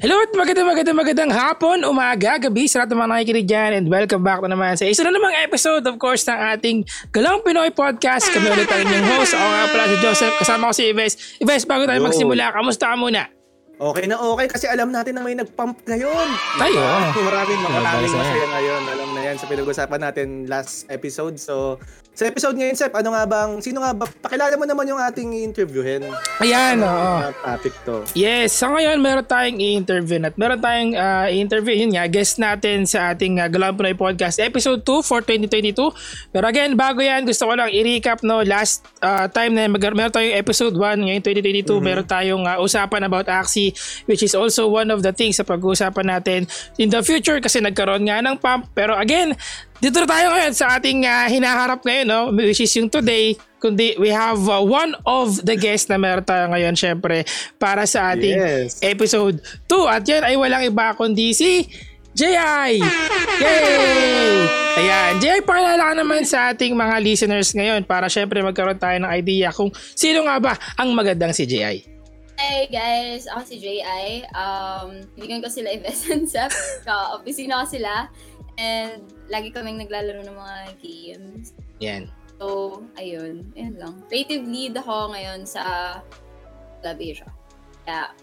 Hello at magandang magandang magandang hapon, umaga, gabi sa lahat ng mga nakikinig dyan and welcome back na naman sa isa na namang episode of course ng ating Galang Pinoy Podcast. Kami ulit ang inyong host. Ako nga pala si Joseph. Kasama ko si Ives. Ives, bago tayo Yo. magsimula, kamusta ka muna? Okay na okay kasi alam natin na may nagpump ngayon. Tayo. Maraming maraming Masaya. ngayon. Alam na yan sa pinag-usapan natin last episode. So, sa episode ngayon, Sep, ano nga bang, sino nga ba, pakilala mo naman yung ating interviewin. Ayan, oo. Na topic to. Yes, sa ngayon meron tayong i-interview at meron tayong ah, i-interview yun nga guest natin sa ating uh, Galang Pinoy Podcast episode 2 for 2022. Pero again, bago yan, gusto ko lang i-recap no last ah, time na mag- meron tayong episode 1 ngayon 2022, meron tayong ah, usapan about Axie which is also one of the things sa pag-uusapan natin in the future kasi nagkaroon nga ng pump. Pero again, dito na tayo ngayon sa ating ah, hinaharap ngayon no, which is yung today kundi we have uh, one of the guests na meron tayo ngayon syempre para sa ating Yes. episode 2 at yan ay walang iba kundi si J.I. Yay! Ayan, J.I. pakilala ka naman sa ating mga listeners ngayon para syempre magkaroon tayo ng idea kung sino nga ba ang magandang si J.I. Hey guys, ako si J.I. Um, bigyan ko sila and Sep. Ka-opisina ko sila. And lagi kaming naglalaro ng mga games. Yan. So, ayun. Ayun lang. Creative lead ako ngayon sa Club Asia. Kaya,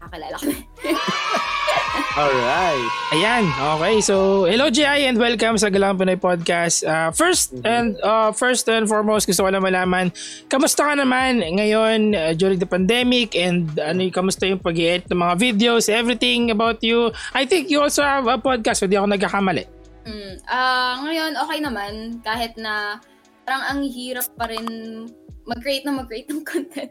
kakilala kami. Alright. Ayan, okay. So, hello J.I. and welcome sa Galang Pinoy Podcast. Uh, first and uh, first and foremost, gusto ko lang malaman, kamusta ka naman ngayon uh, during the pandemic and ano kamusta yung pag edit ng mga videos, everything about you. I think you also have a podcast, hindi ako nagkakamali. Mm. Ah, ngayon, okay naman. Kahit na parang ang hirap pa rin mag-create na mag-create ng content.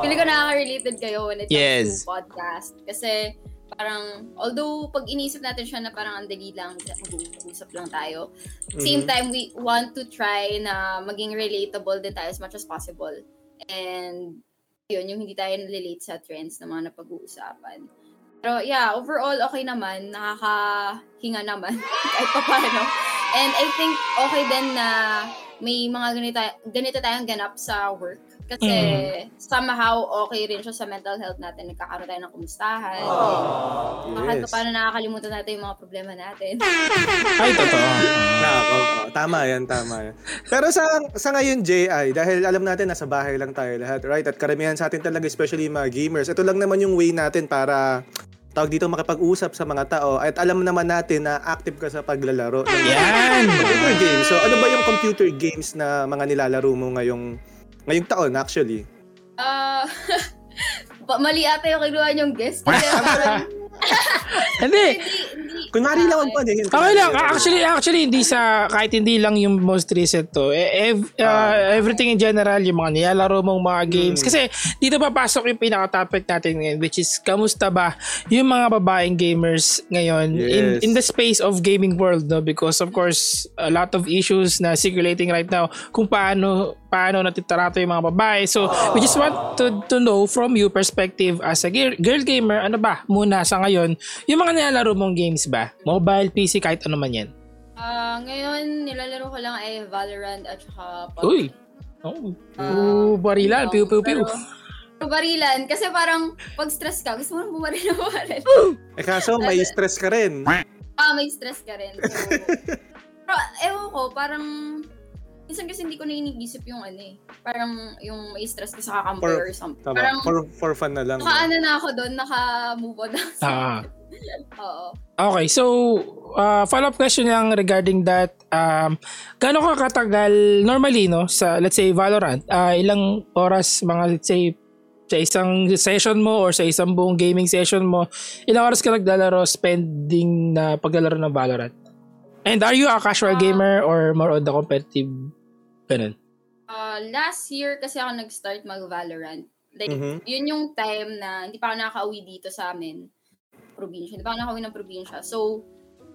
Pili ko nakaka-related kayo when it comes Yes. to podcast. Kasi parang, although pag inisip natin siya na parang ang dali lang, mag-uusap lang tayo. Same Mhm. time, we want to try na maging relatable din tayo as much as possible. And yun, yung hindi tayo relate sa trends na mga napag-uusapan. Pero yeah, overall, okay naman. Nakakahinga naman kahit pa paano. And I think okay din na may mga ganito, ganito tayong ganap sa work. Kasi somehow okay rin siya sa mental health natin. Nagkakaroon tayo ng kumustahan. Kahit Yes. pa paano nakakalimutan natin yung mga problema natin. Ay, totoo. Nako, tama yan, tama yan. Pero sa sa ngayon, JI, dahil alam natin nasa bahay lang tayo lahat, right? At karamihan sa atin talaga, especially yung mga gamers, ito lang naman yung way natin para tawag dito makipag-usap sa mga tao at alam naman natin na active ka sa paglalaro ng Yan. computer games. So ano ba yung computer games na mga nilalaro mo ngayong ngayong taon actually? Ah, ba- mali ata yung kinuha yung guest. Kasi parang, Hindi. Kunwari lang pa din. Okay lang. Actually, actually hindi sa kahit hindi lang yung most recent to. Eh, ev- uh, everything in general, yung mga nilalaro mong mga games. Kasi dito papasok yung pinaka-topic natin ngayon which is kamusta ba yung mga babaeng gamers ngayon in Yes. in the space of gaming world no because of course a lot of issues na circulating right now kung paano paano natitarato yung mga babae. So, we just want to, to know from you perspective as a girl, girl gamer, ano ba muna sa ngayon, yung mga nilalaro mong games ba? Mobile, PC, kahit ano man yan. Ah, ngayon, nilalaro ko lang ay Valorant at saka PUBG. Uy! Oh, Ah, uh, barilan, piu piu piu. Barilan. Kasi parang, pag stress ka, gusto mo nang bumaril na bumaril. Eh kaso may stress ka rin. ah, may stress ka rin. So, pero, ewan ko, parang, minsan kasi hindi ko na iniisip yung ano eh. Parang, yung may stress ka sa kakampi or something. Tama. Parang, For, for fun na lang. naka-ano na ako doon, naka-move on na. Ah. Oo. Okay, so uh, follow-up question lang regarding that. Um, gaano ka katagal normally no sa let's say Valorant? ah, ilang oras mga let's say sa isang session mo or sa isang buong gaming session mo, ilang oras ka naglalaro spending na paglalaro ng Valorant? And are you a casual Ah. gamer or more on the competitive ganun? Ah, last year kasi ako nag-start mag-Valorant. Like, Mhm. yun yung time na hindi pa ako nakaka-uwi dito sa amin. Probinsya. Hindi pa ako nakaka-uwi ng probinsya. So,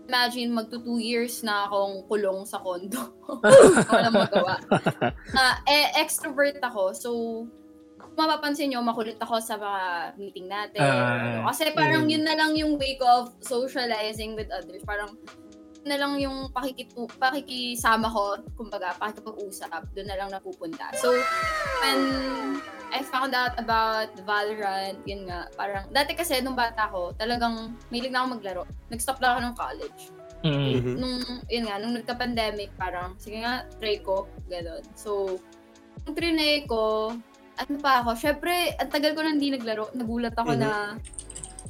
imagine, magto two years na akong kulong sa kondo. Wala magawa. Ah, eh, extrovert ako. So, kung mapapansin nyo, makulit ako sa mga meeting natin. Ano. Kasi parang mm. yun na lang yung way ko of socializing with others. Parang, na lang yung pakikitu pakikisama ko, kumbaga, pakikipag-usap, doon na lang napupunta. So, when I found out about Valorant, yun nga, parang, dati kasi nung bata ko, talagang mahilig na ako maglaro. Nag-stop lang ako ng college. Mm. Mhm. Nung, yun nga, nung nagka-pandemic, parang, sige nga, try ko, gano'n. So, nung trinay ko, ano pa ako, syempre, ang tagal ko nang hindi naglaro, nagulat ako Mhm. na,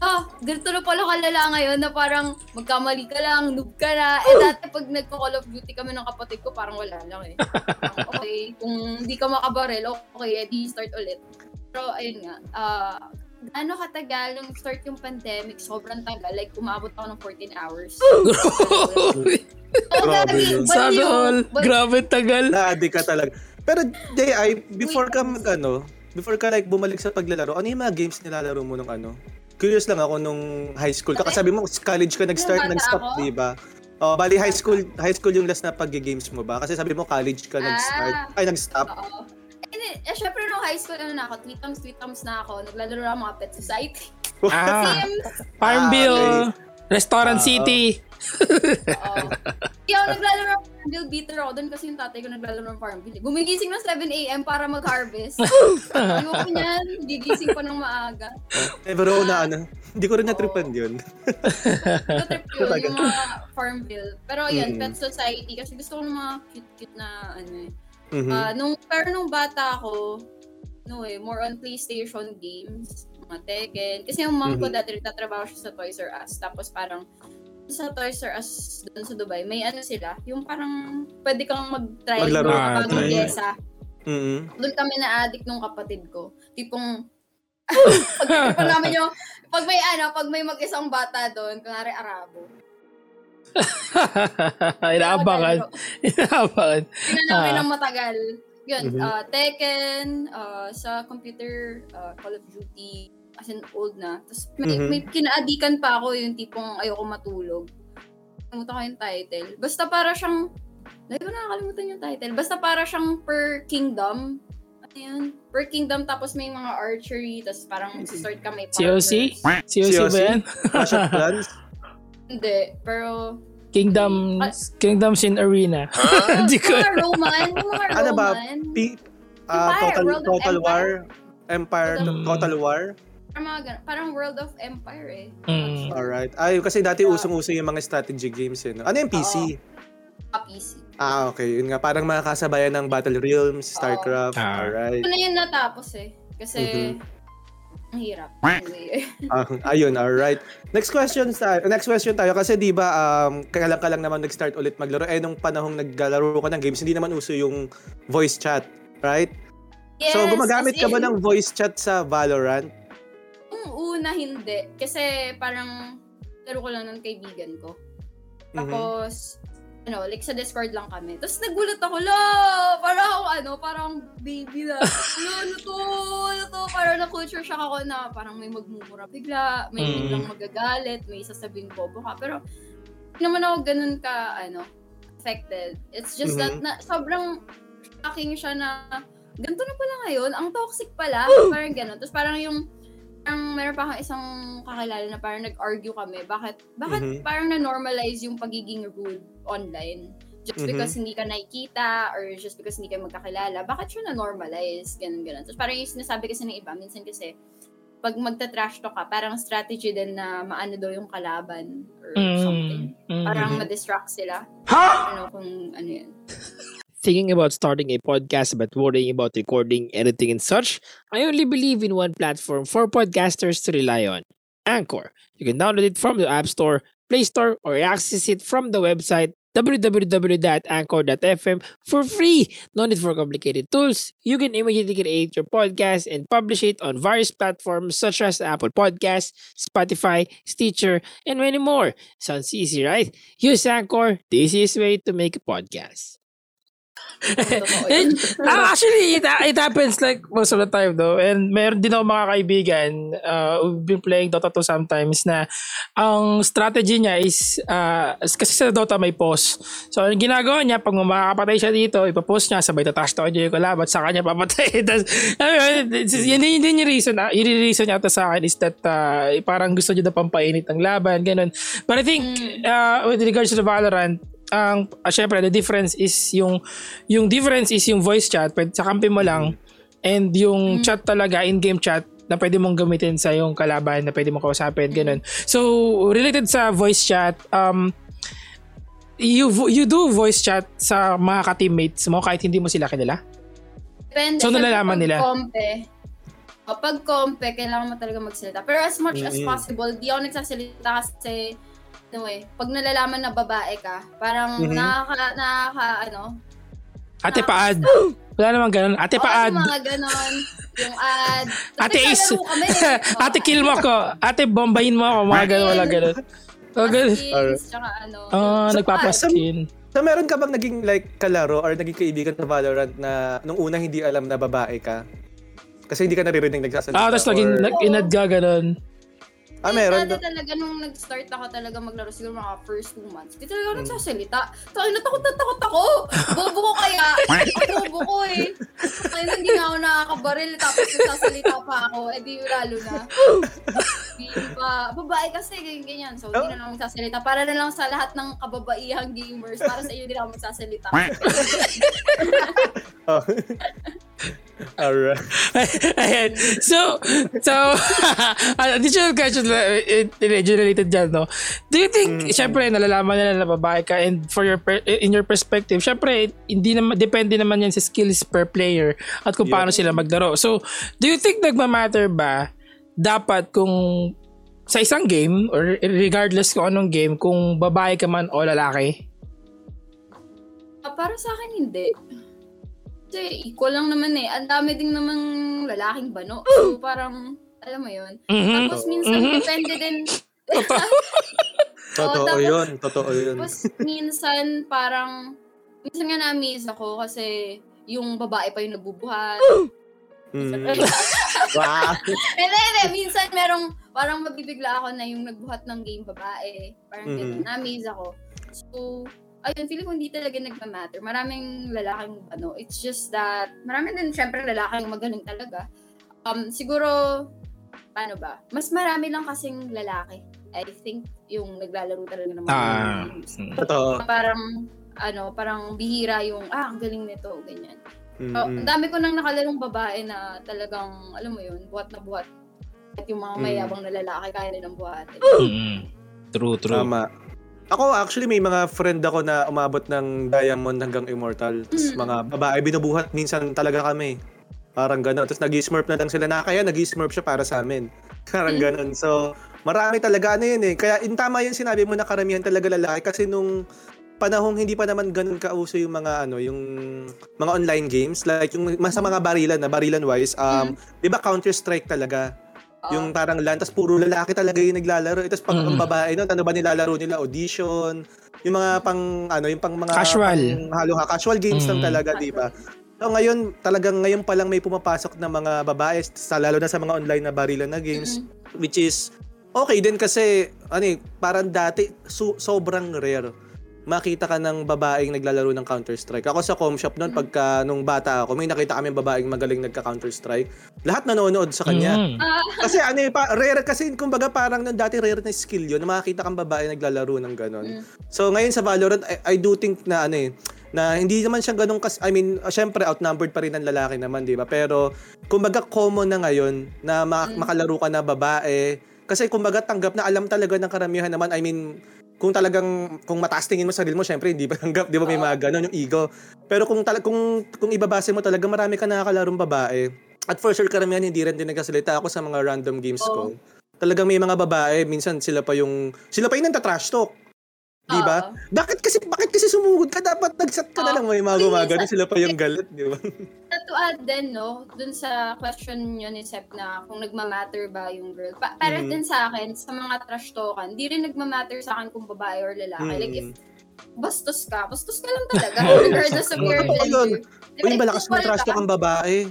ah, ganito na pala kalala ngayon na parang magkamali ka lang, noob ka na. Eh dati pag nagko-Call of Duty kami ng kapatid ko, parang wala lang eh. Okay, kung hindi ka makabarel, okay, edi start ulit. Pero ayun nga, ah, ano katagal nung start yung pandemic, sobrang tagal. Like, umabot ako ng 14 hours. Grabe. Oo, Grabe yun. Sana yun, all. but- Grabe tagal. Na-addict ka talaga. Pero, J.I., before ka mag, ano, before ka like bumalik sa paglalaro, ano yung mga games nilalaro mo nung ano? Curious lang ako nung high school. Kaka sabi mo, college ka nag-start, nag-stop, di ba? Oh, bali high school, high school yung last na pag-games mo ba? Kasi sabi mo college ka nag-start, Ah. ay nag-stop. Oo. Eh, eh, syempre nung high school, ano na ako, tweetums, tweetums na ako. Naglalaro na mga Pet Society. Ah, Sims. Farmville, Restaurant Ah, City. Oo. Kaya ako naglalaro ng Farmville beater ako doon kasi yung tatay ko naglalaro ng Farmville. Gumigising ng 7 a.m. para mag-harvest. ano ko niyan? Gigising pa ng maaga. Eh, pero na ano, hindi ko rin natripan yun. Trip yun, Talaga. yung mga Farmville. Pero yun, Mm. Pet Society. Kasi gusto ko ng mga cute-cute na ano eh. Mhm. Ah, nung, pero nung bata ako, no eh, more on PlayStation games, mga Tekken. Kasi yung mom ko Mhm. dati nagtatrabaho siya sa Toys R Us. Tapos parang sa Toys R Us doon sa Dubai, may ano sila, yung parang pwede kang mag-try Maglaro. ng Ah, try. pyesa. Mhm. Doon kami na-addict nung kapatid ko. Tipong, pag namin yung, pag may ano, pag may mag-isang bata doon, kunwari Arabo. Inaabangan. Inaabangan. Yun na namin Ah. ng matagal. Yun, Mhm. ah, Tekken, ah, sa computer, ah, Call of Duty, as in old na. Tapos may, Mhm. may kinaadikan pa ako yung tipong ayoko matulog. Nakalimutan ko yung title. Basta para siyang, dahil ko nakakalimutan yung title. Basta para siyang per kingdom. Ano yun? Per kingdom, tapos may mga archery, tapos parang start ka may COC? partners. COC ba yan? Clash of Clans? Hindi, pero Kingdom, Kingdoms in Arena. Hindi ko. mga Roman, mga Ano ba? Roman. P- ah, Empire, Total, World Total Empire? War? Empire, Mm. Total War? Parang, mga ganun. parang World of Empire eh. Mm. Alright. Ay, kasi dati usong-uso yung mga strategy games yun. Ano yung PC? Ah, PC. Ah, okay. Yun nga, parang mga kasabayan ng Battle Realms, StarCraft. Ah. Alright. Ito na yun natapos eh. Kasi, Mhm. ang hirap. Anyway. Ah, ayun, alright. Next question tayo. Next question tayo kasi 'di ba um kailan ka lang naman nag-start ulit maglaro eh nung panahong naglalaro ka ng games hindi naman uso yung voice chat, right? yes, so gumagamit ka ba ng voice chat sa Valorant? Yung una hindi. Kasi parang, laro ko lang ng kaibigan ko. Mhm. Tapos, ano, like sa Discord lang kami. Tapos nagulat ako, la! Parang ako, ano, parang baby na. Ano, ano to? Ano to? Parang na-culture shock ako na parang may magmumura bigla, may Mm. biglang magagalit, may sasabihin bobo ka. Pero, hindi naman ako ganun ka, ano, affected. It's just that, Mhm. na, sobrang shocking siya na, ganito na pala ngayon, ang toxic pala. Parang ganun. Tapos parang yung, parang meron pa akong isang kakilala na parang nag-argue kami. Bakit, bakit Mhm. parang na-normalize yung pagiging rude online? Just Mhm. because hindi ka nakikita or just because hindi kayo magkakilala, bakit siya na-normalize? Ganun, ganun. Tapos parang yung sinasabi kasi ng iba, minsan kasi, pag magta-trash talk ka, parang strategy din na maano daw yung kalaban or something. Mm. Mm. Parang Mhm. ma-distract sila. I don't know kung ano yun. Thinking about starting a podcast but worrying about recording, editing, and such, I only believe in one platform for podcasters to rely on Anchor. You can download it from the App Store, Play Store, or access it from the website www.anchor.fm for free. No need for complicated tools. You can immediately create your podcast and publish it on various platforms such as Apple Podcasts, Spotify, Stitcher, and many more. Sounds easy, right? Use Anchor. The easiest way to make a podcast. Yun. Ah, actually, it, it happens like most of the time though. And meron din ako mga kaibigan uh, who've been playing Dota 2 sometimes na ang strategy niya is uh, kasi sa Dota may pause. So, ang ginagawa niya, pag makakapatay siya dito, ipapost niya, sabay tatash to niya yung kalaban, sa kanya papatay. Tas, yun din yun yung reason. Uh, yung reason niya sa akin is that uh, parang gusto niya na pampainit ng laban, ganun. But I think, uh, with regards to the Valorant, ang uh, syempre the difference is yung yung difference is yung voice chat pwede sa kampi mo lang and yung chat talaga in-game chat na pwede mong gamitin sa yung kalaban na pwede mong kausapin ganun. So related sa voice chat um you you do voice chat sa mga ka-teammates mo kahit hindi mo sila kilala? Depende. So, nalalaman pag nila? Kompe, kapag kompe, kailangan mo talaga magsalita. Pero as much as Mm-mm. possible, di ako nagsasalita kasi, ano eh, pag nalalaman na babae ka, parang Mhm. nakaka, nakaka, ano, Ate paad. Wala naman ganun. Ate oo, paad. yung mga ganon, yung ad. Tapos Ate is. kami. Oo. Ate kill mo ako. Ate bombayin mo ako. Mga ganun. Wala ganun. Oh, ganun. Tsaka ano. Ah, yung- nagpapaskin. So meron ka bang naging like kalaro or naging kaibigan sa Valorant na nung una hindi alam na babae ka? Kasi hindi ka naririnig nagsasalita. Ah, tapos naging or- nag-inad ka ganun. Ah, meron. Dati talaga nung nag-start ako talaga maglaro siguro mga first two months. Di talaga Hmm. ako nagsasalita. Tayo na takot na takot ako. Bobo ko kaya. Bobo ko eh. Kaya hindi na ako nakakabaril tapos nagsasalita pa ako. Eh di lalo na. Di pa. Babae kasi ganyan ganyan. So hindi na lang magsasalita. Para na lang sa lahat ng kababaihang gamers. Para sa iyo hindi na ako magsasalita. Oh. Alright. Ayan. So, so, additional question na eh, medyo related dyan, no? Do you think, syempre, nalalaman nila na babae ka and for your, per- in your perspective, syempre, hindi naman, depende naman yan sa skills per player at kung paano sila maglaro. So, do you think nagmamatter ba dapat kung sa isang game or regardless kung anong game, kung babae ka man o lalaki? Ah, para sa akin hindi. Kasi equal lang naman eh. Ang dami din namang lalaking bano. So parang, alam mo yun. Mhm. Tapos minsan Mhm. depende din. Totoo tapos- yun. Totoo yun. Tapos minsan parang, minsan nga na-amaze ako kasi yung babae pa yung nagbubuhat. Mm. wow. Hindi, hindi. Minsan merong, parang mabibigla ako na yung nagbuhat ng game babae. Parang Mhm. ganun. Na-amaze ako. So, ayun, feeling ko hindi talaga nagmamatter. Maraming lalaking ano, it's just that, marami din syempre lalaking magaling talaga. Um, siguro, paano ba? Mas marami lang kasing lalaki. I think yung naglalaro talaga ng mga Ah. games. Totoo. Parang, ano, parang bihira yung, ah, ang galing nito, ganyan. Mm, So, mm. ang dami ko nang nakalarong babae na talagang, alam mo yun, buhat na buhat. At yung mga Mm. mayabang na lalaki, kaya nilang buhatin. Mhm. True, true. Tama. Ako actually may mga friend ako na umabot ng diamond hanggang immortal. Tapos Mm. mga babae binubuhat minsan talaga kami. Parang gano'n. Tapos nag-smurf na lang sila na kaya nag-smurf siya para sa amin. Parang Mm. gano'n. So marami talaga ano yun eh. Kaya in tama yung sinabi mo na karamihan talaga lalaki kasi nung panahong hindi pa naman ganun kauso yung mga ano yung mga online games like yung mas sa mga barilan na barilan wise um 'di ba Counter Strike talaga Oo. yung parang lan, tapos puro lalaki talaga yung naglalaro. Tapos pag ang Mhm. babae nun, ano ba nilalaro nila? Audition, yung mga pang, ano, yung pang mga... Casual. Pang, halo casual games lang Mhm. talaga, di ba? So ngayon, talagang ngayon pa lang may pumapasok na mga babae, sa, lalo na sa mga online na barilan na games, Mhm. which is okay din kasi, ano eh, parang dati, su- sobrang rare makita ka ng babaeng naglalaro ng Counter-Strike. Ako sa com shop noon, pagka nung bata ako, may nakita kami babaeng magaling nagka-Counter-Strike. Lahat nanonood sa kanya. Ah, Kasi ano eh, pa, rare kasi kumbaga parang nung dati rare na skill yun na makakita kang babae naglalaro ng ganon. Mm. So ngayon sa Valorant, I, I do think na ano eh, na hindi naman siya ganun kas I mean, syempre outnumbered pa rin ng lalaki naman, 'di ba? Pero kumbaga common na ngayon na ma- Mm. makalaro ka na babae kasi kumbaga tanggap na alam talaga ng karamihan naman. I mean, kung talagang kung mataas tingin mo sa sarili mo, syempre hindi pa tanggap, 'di ba? May mga ganun yung ego. Pero kung tala- kung kung ibabase mo talaga marami ka nakakalarong babae. At for sure karamihan hindi rin din nagkasalita ako sa mga random games ko. Oo. Talagang may mga babae, minsan sila pa yung sila pa yung nagta-trash talk. Di ba? Bakit kasi bakit kasi sumugod ka dapat nag-set ka na lang may gumagano minsan- sila pa yung galit, di ba? to add din, no, dun sa question nyo ni Sep na kung nagmamatter ba yung girl. Pa- para Mhm. din sa akin, sa mga trash talkan, di rin nagmamatter sa akin kung babae or lalaki. Like, if bastos ka, bastos ka lang talaga, regardless of your yun. gender. Diba, Uy, malakas mo trash talk ang babae.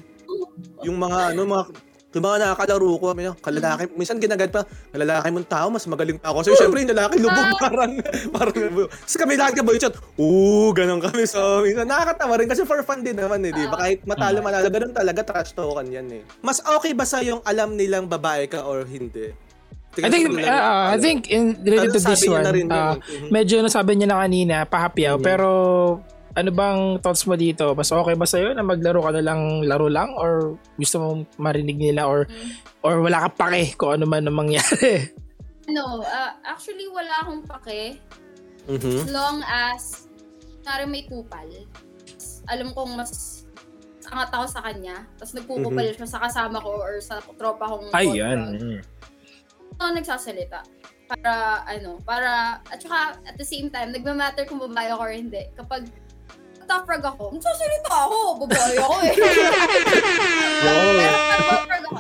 Yung mga ano, mga yung mga nakakalaro ko, may kalalaki, minsan ginagat pa, kalalaki mong tao, mas magaling pa ako. So, syempre, yung lalaki, lubog, Ah. parang, parang, Tapos kami lahat ka boy chat, oo, ganun kami. So, minsan, nakakatawa rin kasi for fun din naman, eh, di ba? Kahit matalo, manalo, ganun talaga, trash talkan yan, eh. Mas okay ba sa yung alam nilang babae ka or hindi? I think uh, lang, I think in related to this one, na rin yun, uh, eh. Mhm. medyo nasabi niya na kanina, pahapyaw, Mhm. pero ano bang thoughts mo dito? Mas okay ba sa'yo na maglaro ka na lang laro lang or gusto mong marinig nila or Mm. or wala ka pake kung ano man ang mangyari? No, ah, actually wala akong pake. Mhm. As long as, kunwari may kupal, alam kong mas angat ako sa kanya, tapos nagpupupal siya sa kasama ko or sa tropa kong kontra. ako nagsasalita. Para, ano, para, at saka, at the same time, nagmamatter kung babae ako or hindi. Kapag top frag ako, nagsasalita ako, babae ako eh. Wow. Pero pag ako.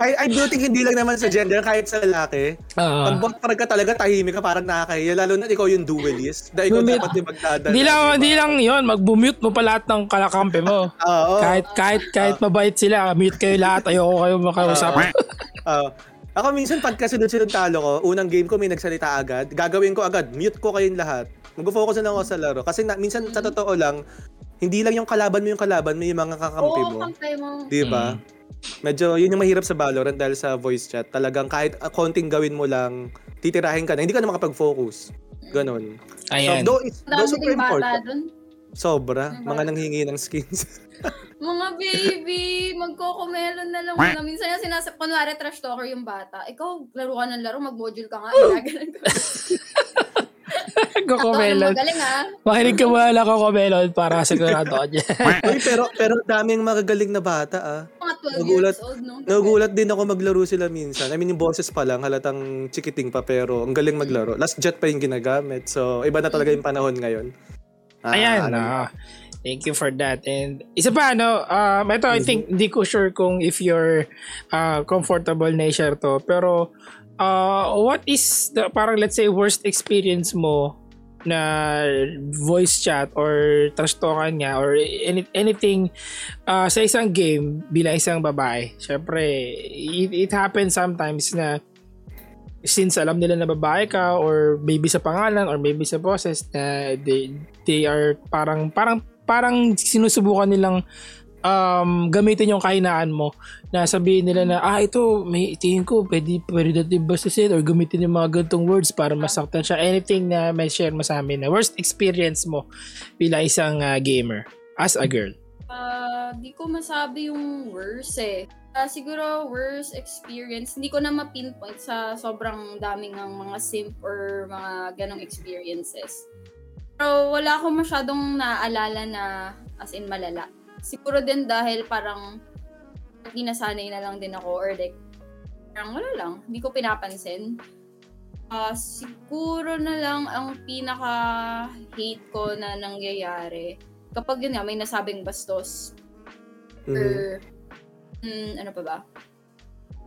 I, I do think hindi lang naman sa gender, kahit sa lalaki. Ah. Pag botprag ka talaga, tahimik ka, parang nakakahiya. Lalo na ikaw yung duelist. Dahil ikaw Bumit- dapat yung magdadala. Hindi lang, di lang yun. Mag-mute mo pa lahat ng kalakampe mo. Oo. kahit, kahit, kahit mabait sila, mute kayo lahat. Ayoko kayo makausap. Oo. ako minsan pag kasunod-sunod talo ko, unang game ko may nagsalita agad, gagawin ko agad, mute ko kayong lahat. Mag-focus na lang ako sa laro. Kasi na, minsan sa totoo lang, hindi lang yung kalaban mo yung kalaban mo, yung mga kakampi Oo, mo. kampay mo. Di ba? Medyo yun yung mahirap sa Valorant dahil sa voice chat. Talagang kahit uh, konting gawin mo lang, titirahin ka na. Hindi ka na makapag-focus. Ganon. Ayan. So, though, it's, though super important. dun. Sobra. Mga nanghingi ng skins. Mga baby, magkokomelon na lang muna. Minsan yung sinasap, kunwari trash talker yung bata. Ikaw, laro ka ng laro, mag-module ka nga. Ginagalan ko. Kokomelon. Magaling ah. Makinig ka muna lang kokomelon para sigurado ka dyan. Uy, pero, pero daming magagaling na bata ah. Mga 12 Nagulat- years old, no? Nagulat din ako maglaro sila minsan. I mean, yung boses pa lang, halatang chikiting pa, pero ang galing maglaro. Last jet pa yung ginagamit. So, iba na talaga yung panahon ngayon. Ah, Ayan. ano, ah. thank you for that. And isa pa, ano, um, ito, I Mhm. think, hindi ko sure kung if you're uh, comfortable na i-share to. Pero, uh, what is the, parang let's say, worst experience mo na voice chat or trash talkan niya or any, anything uh, sa isang game bilang isang babae. Syempre, it, it happens sometimes na since alam nila na babae ka or maybe sa pangalan or maybe sa boses na they, they are parang parang parang sinusubukan nilang um, gamitin yung kahinaan mo na sabihin nila na ah ito may tingin ko pwede pwede natin bastusin or gamitin yung mga ganitong words para masaktan siya anything na may share mo sa amin na worst experience mo bilang isang ah, gamer as a girl Ah, di ko masabi yung worst eh. Ah, siguro worst experience, hindi ko na ma-pinpoint sa sobrang daming ng mga simp or mga ganong experiences. Pero wala akong masyadong naaalala na as in malala. Siguro din dahil parang hindi nasanay na lang din ako or like parang wala lang, hindi ko pinapansin. Ah, siguro na lang ang pinaka-hate ko na nangyayari kapag yun nga, may nasabing bastos mhm. or mm, ano pa ba?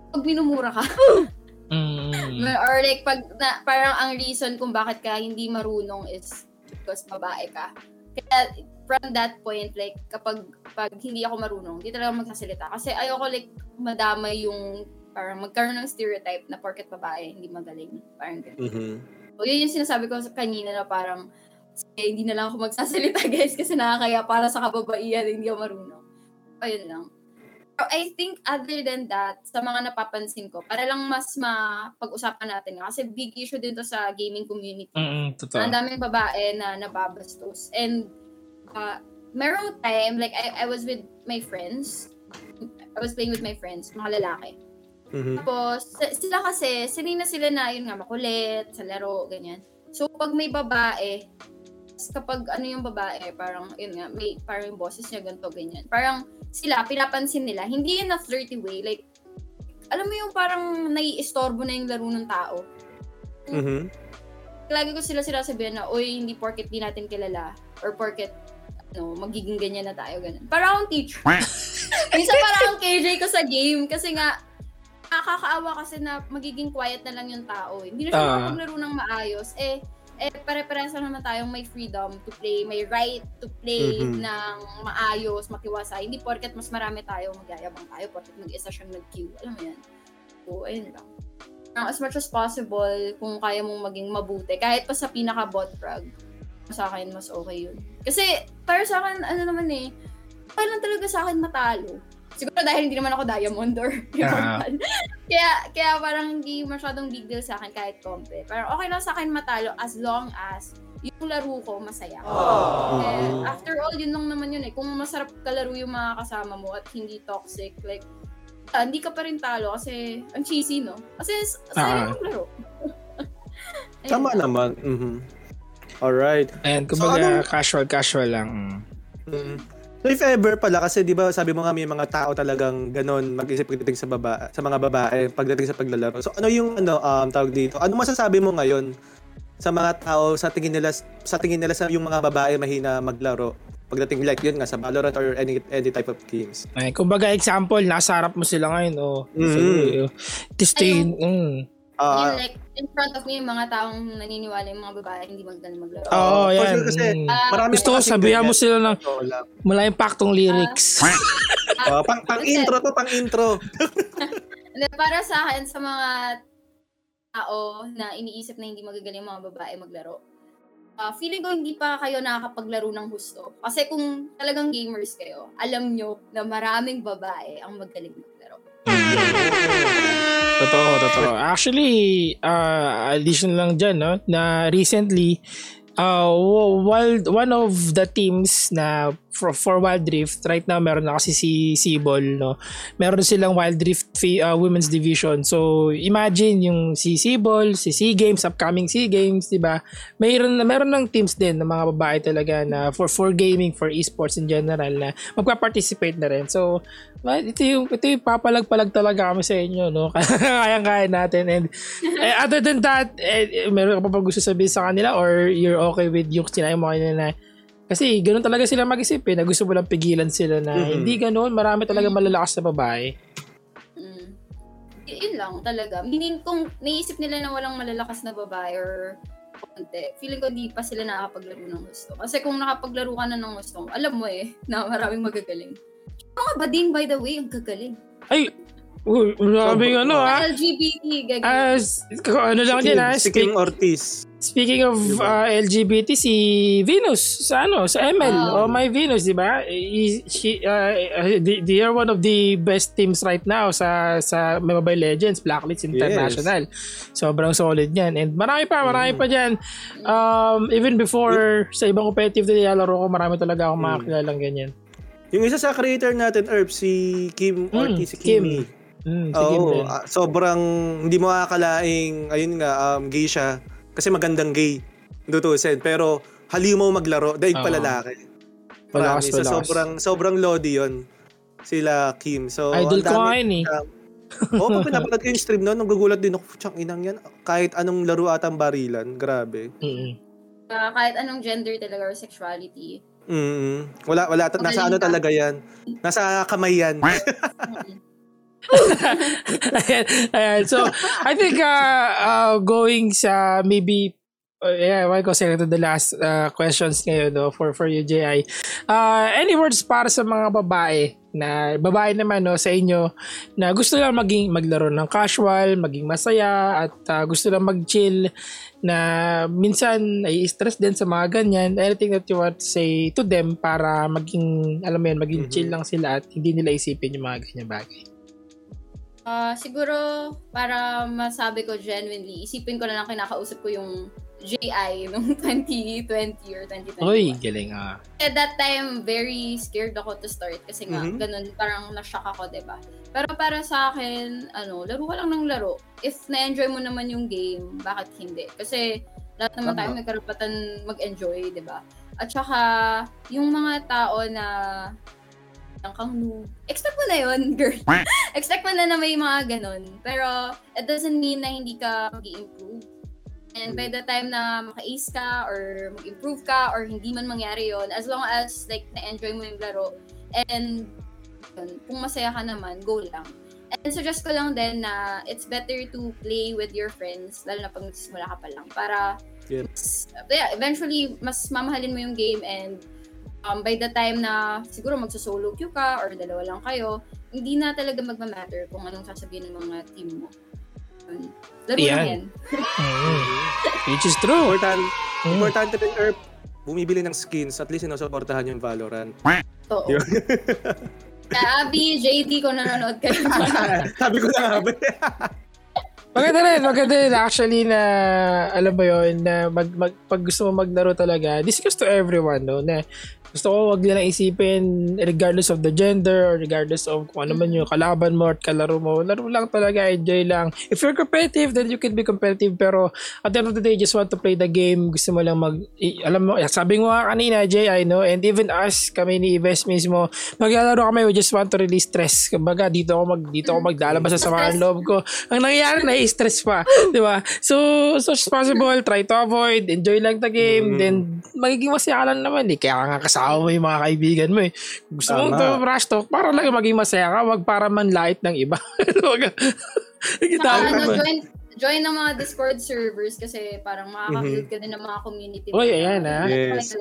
Pag minumura ka. mm. or like pag na, parang ang reason kung bakit ka hindi marunong is because babae ka. Kaya from that point like kapag pag hindi ako marunong, hindi talaga magsasalita kasi ayoko like madamay yung parang magkaroon ng stereotype na porket babae hindi magaling. Parang ganun. Mhm. O yun yung sinasabi ko sa kanina na parang sige, hindi na lang ako magsasalita guys kasi nakakaya para sa kababaihan hindi ako marunong. Ayun lang. Pero I think other than that, sa mga napapansin ko, para lang mas mapag-usapan natin nga, kasi big issue din to sa gaming community. Mm, totoo. Ang daming babae na nababastos. And uh, merong time, like I, I was with my friends, I was playing with my friends, mga lalaki. Mhm. Tapos, sila kasi, sanay na sila na yun nga, makulit, sa laro, ganyan. So, pag may babae, kapag ano yung babae, parang, yun nga, may, parang yung boses niya, ganito, ganyan. Parang, sila, pinapansin nila, hindi in a flirty way, like, alam mo yung parang naiistorbo na yung laro ng tao. Mhm. Lagi ko sila sinasabihan na, uy, hindi porket di natin kilala, or porket, ano, magiging ganyan na tayo, ganun. Para akong teacher. Minsan para akong KJ ko sa game, kasi nga, nakakaawa kasi na magiging quiet na lang yung tao. eh. Hindi na siya Ah. makapaglaro ng maayos. Eh, eh pare-parehas lang naman tayong may freedom to play, may right to play Mhm. ng maayos, makiwasay. Hindi porket mas marami tayo, magyayabang tayo, porket mag-isa siyang nag-queue. Alam mo yan? So, ayun lang. Uh, as much as possible, kung kaya mong maging mabuti, kahit pa sa pinaka-bot frag, sa akin, mas okay yun. Kasi, para sa akin, ano naman eh, okay lang talaga sa akin matalo. Siguro dahil hindi naman ako diamond or immortal. kaya, kaya parang hindi masyadong big deal sa akin kahit kompe. Pero okay lang sa akin matalo as long as yung laro ko masaya. Eh, after all, yun lang naman yun eh. Kung masarap kalaro yung mga kasama mo at hindi toxic, like, ah, hindi ka pa rin talo kasi ang cheesy, no? Kasi s- sayang Ah. yung laro. Tama naman. Mhm. Alright. Ayan, So, kumbaga anong- casual, casual lang. Mm. Mm. So if ever pala, kasi di ba sabi mo nga may mga tao talagang ganon mag-isip pagdating sa baba, sa mga babae pagdating sa paglalaro. So ano yung ano um, tawag dito? Ano masasabi mo ngayon sa mga tao sa tingin nila sa tingin nila sa yung mga babae mahina maglaro? Pagdating like yun nga sa Valorant or any any type of games. Ay, kumbaga example, nasa harap mo sila ngayon, oh. Mhm. So, to stay, mm. Ah, Yun, like, in front of me, yung mga taong naniniwala yung mga babae hindi magaling maglaro. Oo, oh, yan. sure kasi Mm. Ah, marami Gusto ko sabihan mo sila ng mula impaktong lyrics. Oh, pang pang intro to, pang intro. Para sa akin, sa mga tao na iniisip na hindi magagaling mga babae maglaro, ah, feeling ko hindi pa kayo nakakapaglaro ng gusto. Kasi kung talagang gamers kayo, alam nyo na maraming babae ang magaling maglaro. Totoo, totoo. Actually, uh, addition lang dyan, no, na recently, uh, wild, one of the teams na for, for Wild Rift, right now meron na kasi si Sibol, no? Meron silang Wild Rift uh, Women's Division. So, imagine yung si Sibol, si SEA Games, upcoming SEA Games, di ba? Mayroon, meron ng teams din ng mga babae talaga na for for gaming, for esports in general na magpa-participate na rin. So, ito yung ito yung papalag-palag talaga kami sa inyo, no? Kayang-kaya natin and eh, other than that, eh, meron ka pa gusto sabihin sa kanila or you're okay with yung sinabi mo kanina na kasi ganoon talaga sila mag-isip eh, na gusto mo lang pigilan sila na Mhm. hindi ganoon, marami talaga malalakas na babae. Mm. Yun lang talaga. Meaning, kung naisip nila na walang malalakas na babae or konti, feeling ko di pa sila nakakapaglaro ng gusto. Kasi kung nakapaglaro ka na ng gusto, alam mo eh, na maraming magagaling. Mga bading, by the way, ang gagaling. Ay, uy, maraming ano ha. LGBT, gagaling. As, ano lang din Kim, ha, si Kim speak, Ortiz. Speaking of Diba? uh, LGBT, si Venus sa ano, sa ML, oh Oh. my Venus, di ba? She, uh, uh, they, they are one of the best teams right now sa sa Mobile Legends, Blacklist International. Sobrang solid niyan. And marami pa, marami pa diyan. Um, even before sa ibang competitive na nilalaro ko, marami talaga akong Mm. kilalang ganyan. Yung isa sa creator natin, Herb, si Kim Mm, Ortiz, si Kim. Mm, sige Oo, din. ah, sobrang hindi mo akalaing, ayun nga, um, gay siya. Kasi magandang gay, tutusin. Pero halimaw maglaro, daig pa Oo. lalaki. Malakas, Marami. So, sobrang, sobrang lodi yun. Sila Kim. So, Idol ang ko dami- nga yun eh. Oo, pag pinapanood ko yung stream noon, nagugulat din ako, tsang inang yan. Kahit anong laro atang barilan, grabe. Mm-mm. Ah, kahit anong gender talaga or sexuality. Mm Wala, wala. Nasa Magaling ano ka. talaga yan. Nasa kamay yan. Ayan, ayan. So, I think uh, uh, going sa maybe uh, yeah, why ko say to the last uh, questions ngayon no, for for you JI. Uh, any words para sa mga babae na babae naman no sa inyo na gusto lang maging maglaro ng casual, maging masaya at uh, gusto lang mag-chill na minsan ay stress din sa mga ganyan. Anything that you want to say to them para maging alam mo yun, maging Mhm. chill lang sila at hindi nila isipin yung mga ganyan bagay. Ah, siguro, para masabi ko genuinely, isipin ko na lang kinakausap ko yung JI nung 2020 or 2021. Oy, galing ah. At that time, very scared ako to start kasi nga, Mhm. ganun, parang na-shock ako, ba Pero para sa akin, ano, laro ka lang ng laro. If na-enjoy mo naman yung game, bakit hindi? Kasi lahat naman Tama. tayo may karapatan mag-enjoy, ba At saka, yung mga tao na ang kang noob. Expect mo na yun, girl. Expect mo na na may mga ganun. Pero, it doesn't mean na hindi ka mag improve And by the time na maka-ace ka or mag-improve ka or hindi man mangyari yon as long as like na-enjoy mo yung laro and yun, kung masaya ka naman, go lang. And suggest ko lang din na it's better to play with your friends, lalo na pag nagsisimula ka pa lang, para Yeah. mas- yeah, eventually, mas mamahalin mo yung game and um, by the time na siguro magsa-solo queue ka or dalawa lang kayo, hindi na talaga magma-matter kung anong sasabihin ng mga team mo. Laro Yan. yan. Mm. Which is true. Important, Mm. importante din, Erp, bumibili ng skins, at least sinusuportahan yung Valorant. Oo. Abby, JT, kung nanonood kayo. Sabi ko na nga ba? Maganda rin, maganda rin actually na, alam mo yun, na mag, mag, pag gusto mo maglaro talaga, this goes to everyone, no, na gusto ko wag nila isipin regardless of the gender or regardless of kung ano man yung kalaban mo at kalaro mo. Laro lang talaga, enjoy lang. If you're competitive, then you can be competitive pero at the end of the day, just want to play the game. Gusto mo lang mag, i- alam mo, sabi ko nga kanina, Jay, I know, and even us, kami ni Ives mismo, maglalaro kami, we just want to release stress. Kumbaga, dito ako mag, dito ako maglalabas sa ng loob ko. Ang nangyayari, na-stress pa. Di ba? So, so as possible, try to avoid, enjoy lang the game, Mm. then magiging masaya ka lang naman eh. Kaya nga kasama mo yung mga kaibigan mo eh. Gusto mo Tama. to trash talk para lang maging masaya ka, wag para man lait ng iba. Wag- Kita Saka mo ano, join, join ng mga Discord servers kasi parang makaka-build ka din ng mga community. Uy, ayan, ah. Yes.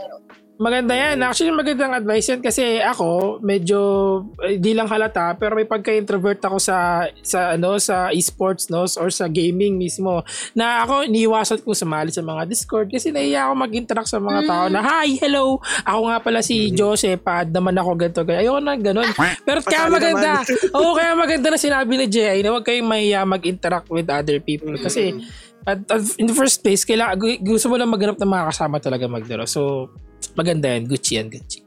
Maganda yan. Actually, magandang advice yan kasi ako, medyo eh, di lang halata pero may pagka-introvert ako sa sa ano sa esports no or sa gaming mismo na ako iniiwasan ko sumali sa mga Discord kasi nahiya ako mag-interact sa mga tao na hi, hello. Ako nga pala si Joseph, pad naman ako ganito. ganyan. Ayoko na ganun. Pero kaya maganda. Oo, kaya maganda na sinabi ni Jay na huwag kayong mahiya mag-interact with other people kasi at, at in the first place, kailangan, gu- gusto mo lang maghanap ng mga kasama talaga maglaro. So, maganda yan. Gucci yan, Gucci.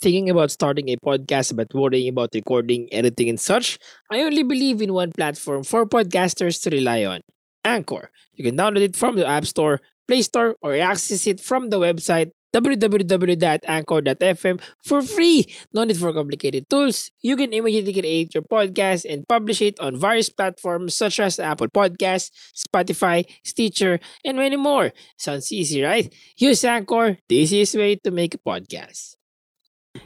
Thinking about starting a podcast but worrying about recording, editing, and such, I only believe in one platform for podcasters to rely on Anchor. You can download it from the App Store, Play Store, or access it from the website www.anchor.fm for free. No need for complicated tools. You can immediately create your podcast and publish it on various platforms such as Apple Podcasts, Spotify, Stitcher, and many more. Sounds easy, right? Use Anchor, the easiest way to make a podcast.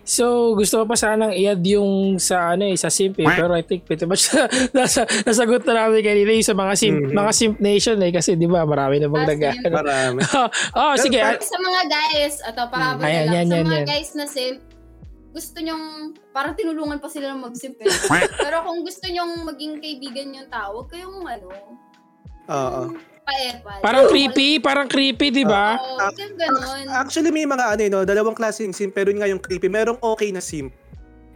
So, gusto ko pa sanang i-add yung sa ano eh, sa simp eh. Pero I think pretty much nasa, nasagot na namin kanina yung sa mga simp, Mhm. mga simp nation eh. Kasi di ba marami na bang nag simp. Marami. oh, oh, sige. Pero- ah, Sa mga guys, ito pahabol Mm, ayan, lang. yan, sa yan, mga yan. guys na simp, gusto nyong, parang tinulungan pa sila ng mag-simp eh. Pero kung gusto nyong maging kaibigan yung tao, huwag kayong ano, Oo. Paepal. Parang creepy, parang creepy, di ba? Oo, ganun. Actually, may mga ano, eh, no, dalawang klaseng simp, pero yun nga yung creepy. Merong okay na simp.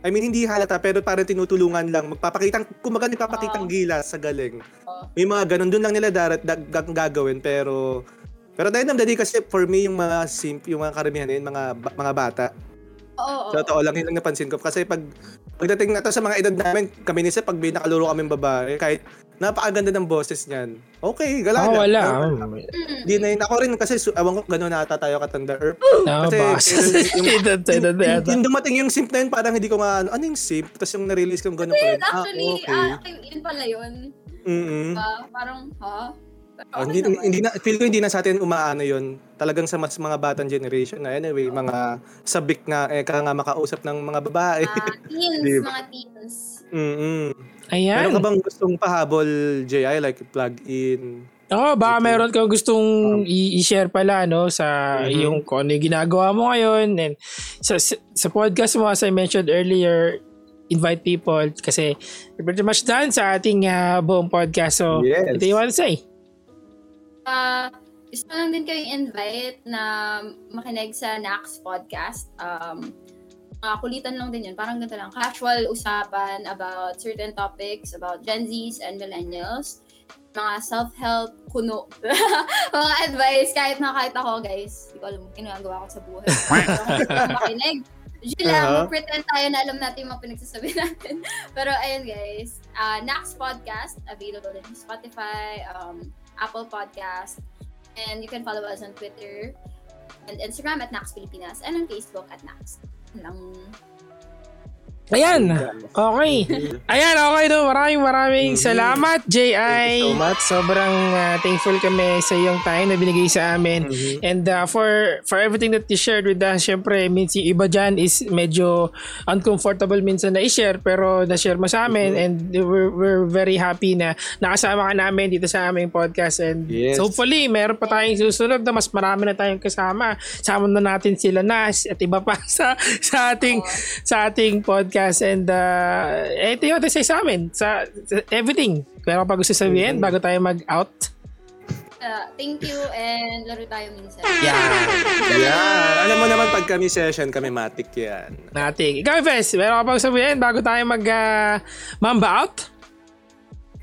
I mean, hindi halata, pero parang tinutulungan lang. Magpapakitang, kumaga nagpapakitang Oo. gilas sa galing. Oo. May mga ganun, dun lang nila darat, dag, gag- gagawin, pero... Pero tayo ng kasi for me, yung mga simp, yung mga karamihan yun, mga, ba- mga bata. Oo, oo. Sa totoo lang, yun lang napansin ko. Kasi pag, pagdating na to sa mga edad namin, kami ni Sir, pag may nakaluro kami babae, kahit napakaganda ng boses niyan. Okay, gala Oh, wala. Ah, Oh, Mm. Di na yun. Ako rin kasi, su- ewan ko, gano'n nata tayo katanda. Or, no, Kasi, boss. yung- yung, edad. yung dumating yung simp na yun, parang hindi ko nga, ano, ano yung simp? Tapos yung na-release ko gano'n Wait, ah, actually, okay. ah, yun pala yun. Mm-mm. Ah, parang, ha? Pero Oh, okay hindi, naman. hindi na, feel ko hindi na sa atin umaano yun. Talagang sa mas mga batang generation na anyway, mga sabik nga, eh, ka nga makausap ng mga babae. Ah, teens, Di mga teens. Mm-mm. Ayan. Meron ka bang gustong pahabol, JI, like plug in? Oo, baka meron kang gustong i- i-share pala no sa Mhm. yung kung ano yung ginagawa mo ngayon and sa, sa, sa podcast mo as I mentioned earlier invite people kasi pretty much done sa ating ah, buong podcast so Yes. ito yung want to say Ah, gusto lang din kayong invite na makinig sa Nax podcast. Um, mga kulitan lang din yun. Parang ganito lang. Casual usapan about certain topics about Gen Zs and Millennials. Mga self-help, kuno. mga advice, kahit na kahit ako, guys. Hindi ko alam, ginagawa ko sa buhay. Makinig, Yun lang, Uh-huh. mag-pretend tayo na alam natin yung mga pinagsasabi natin. Pero ayun guys, uh, Nax Podcast, available in Spotify, um, Apple Podcast, and you can follow us on Twitter and Instagram at Nax Pilipinas and on Facebook at Nax. Lang. Ayan. Okay. Ayan, okay no. Maraming maraming Mhm. salamat, JI. Thank you so much. Sobrang uh, thankful kami sa iyong time na binigay sa amin. Mhm. And uh, for for everything that you shared with us, syempre, minsan iba dyan is medyo uncomfortable minsan na i-share pero na-share mo sa amin Mhm. and we're, we're very happy na nakasama ka namin dito sa aming podcast and Yes. so hopefully meron pa tayong susunod na mas marami na tayong kasama. Sama na natin sila Nas at iba pa sa sa ating sa ating podcast and uh, ito yung say sa amin sa, sa everything. Pero pa gusto sabihin bago tayo mag-out. Uh, thank you and laro tayo minsan. Yeah. Yeah. Alam mo naman pag kami session, kami matik yan. Nating. Ikaw, Fes, meron ka pang sabihin bago tayo mag uh, mamba out?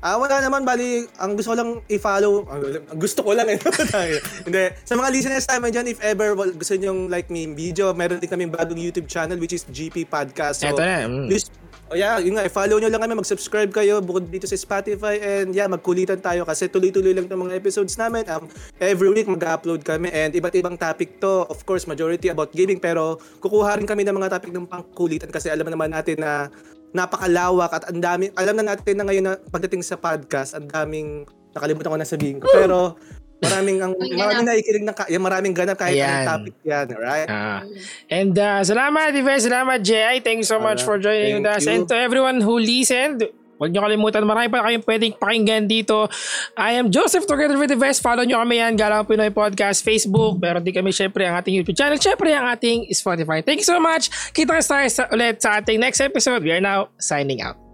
Ah, wala naman bali, ang gusto ko lang i-follow, ang gusto ko lang eh. Hindi, sa mga listeners namin dyan, if ever well, gusto niyo like me video, meron din kaming bagong YouTube channel which is GP Podcast. So, Eto na. mm. please, oh yeah, yun nga, i-follow nyo lang kami, mag-subscribe kayo bukod dito sa Spotify and yeah, magkulitan tayo kasi tuloy-tuloy lang itong mga episodes namin. Um, every week mag-upload kami and iba't ibang topic to. Of course, majority about gaming pero kukuha rin kami ng mga topic ng pangkulitan kasi alam naman natin na napakalawak at ang dami, alam na natin na ngayon na pagdating sa podcast, ang daming, nakalimutan ko na sabihin ko, pero maraming ang maraming nakikinig ng ka- yung maraming ganap kahit Ayan. anong topic yan, right? Ah. and uh, salamat, Yves. Salamat, Jay. Thank you so much Alright. for joining Thank us. you. And to everyone who listened, Huwag nyo kalimutan, marami pa kayong pwedeng pakinggan dito. I am Joseph together with the best. Follow nyo kami yan, Galang Pinoy Podcast, Facebook. Meron din kami syempre ang ating YouTube channel. Syempre ang ating Spotify. Thank you so much. Kita tayo sa, ulit sa ating next episode. We are now signing out.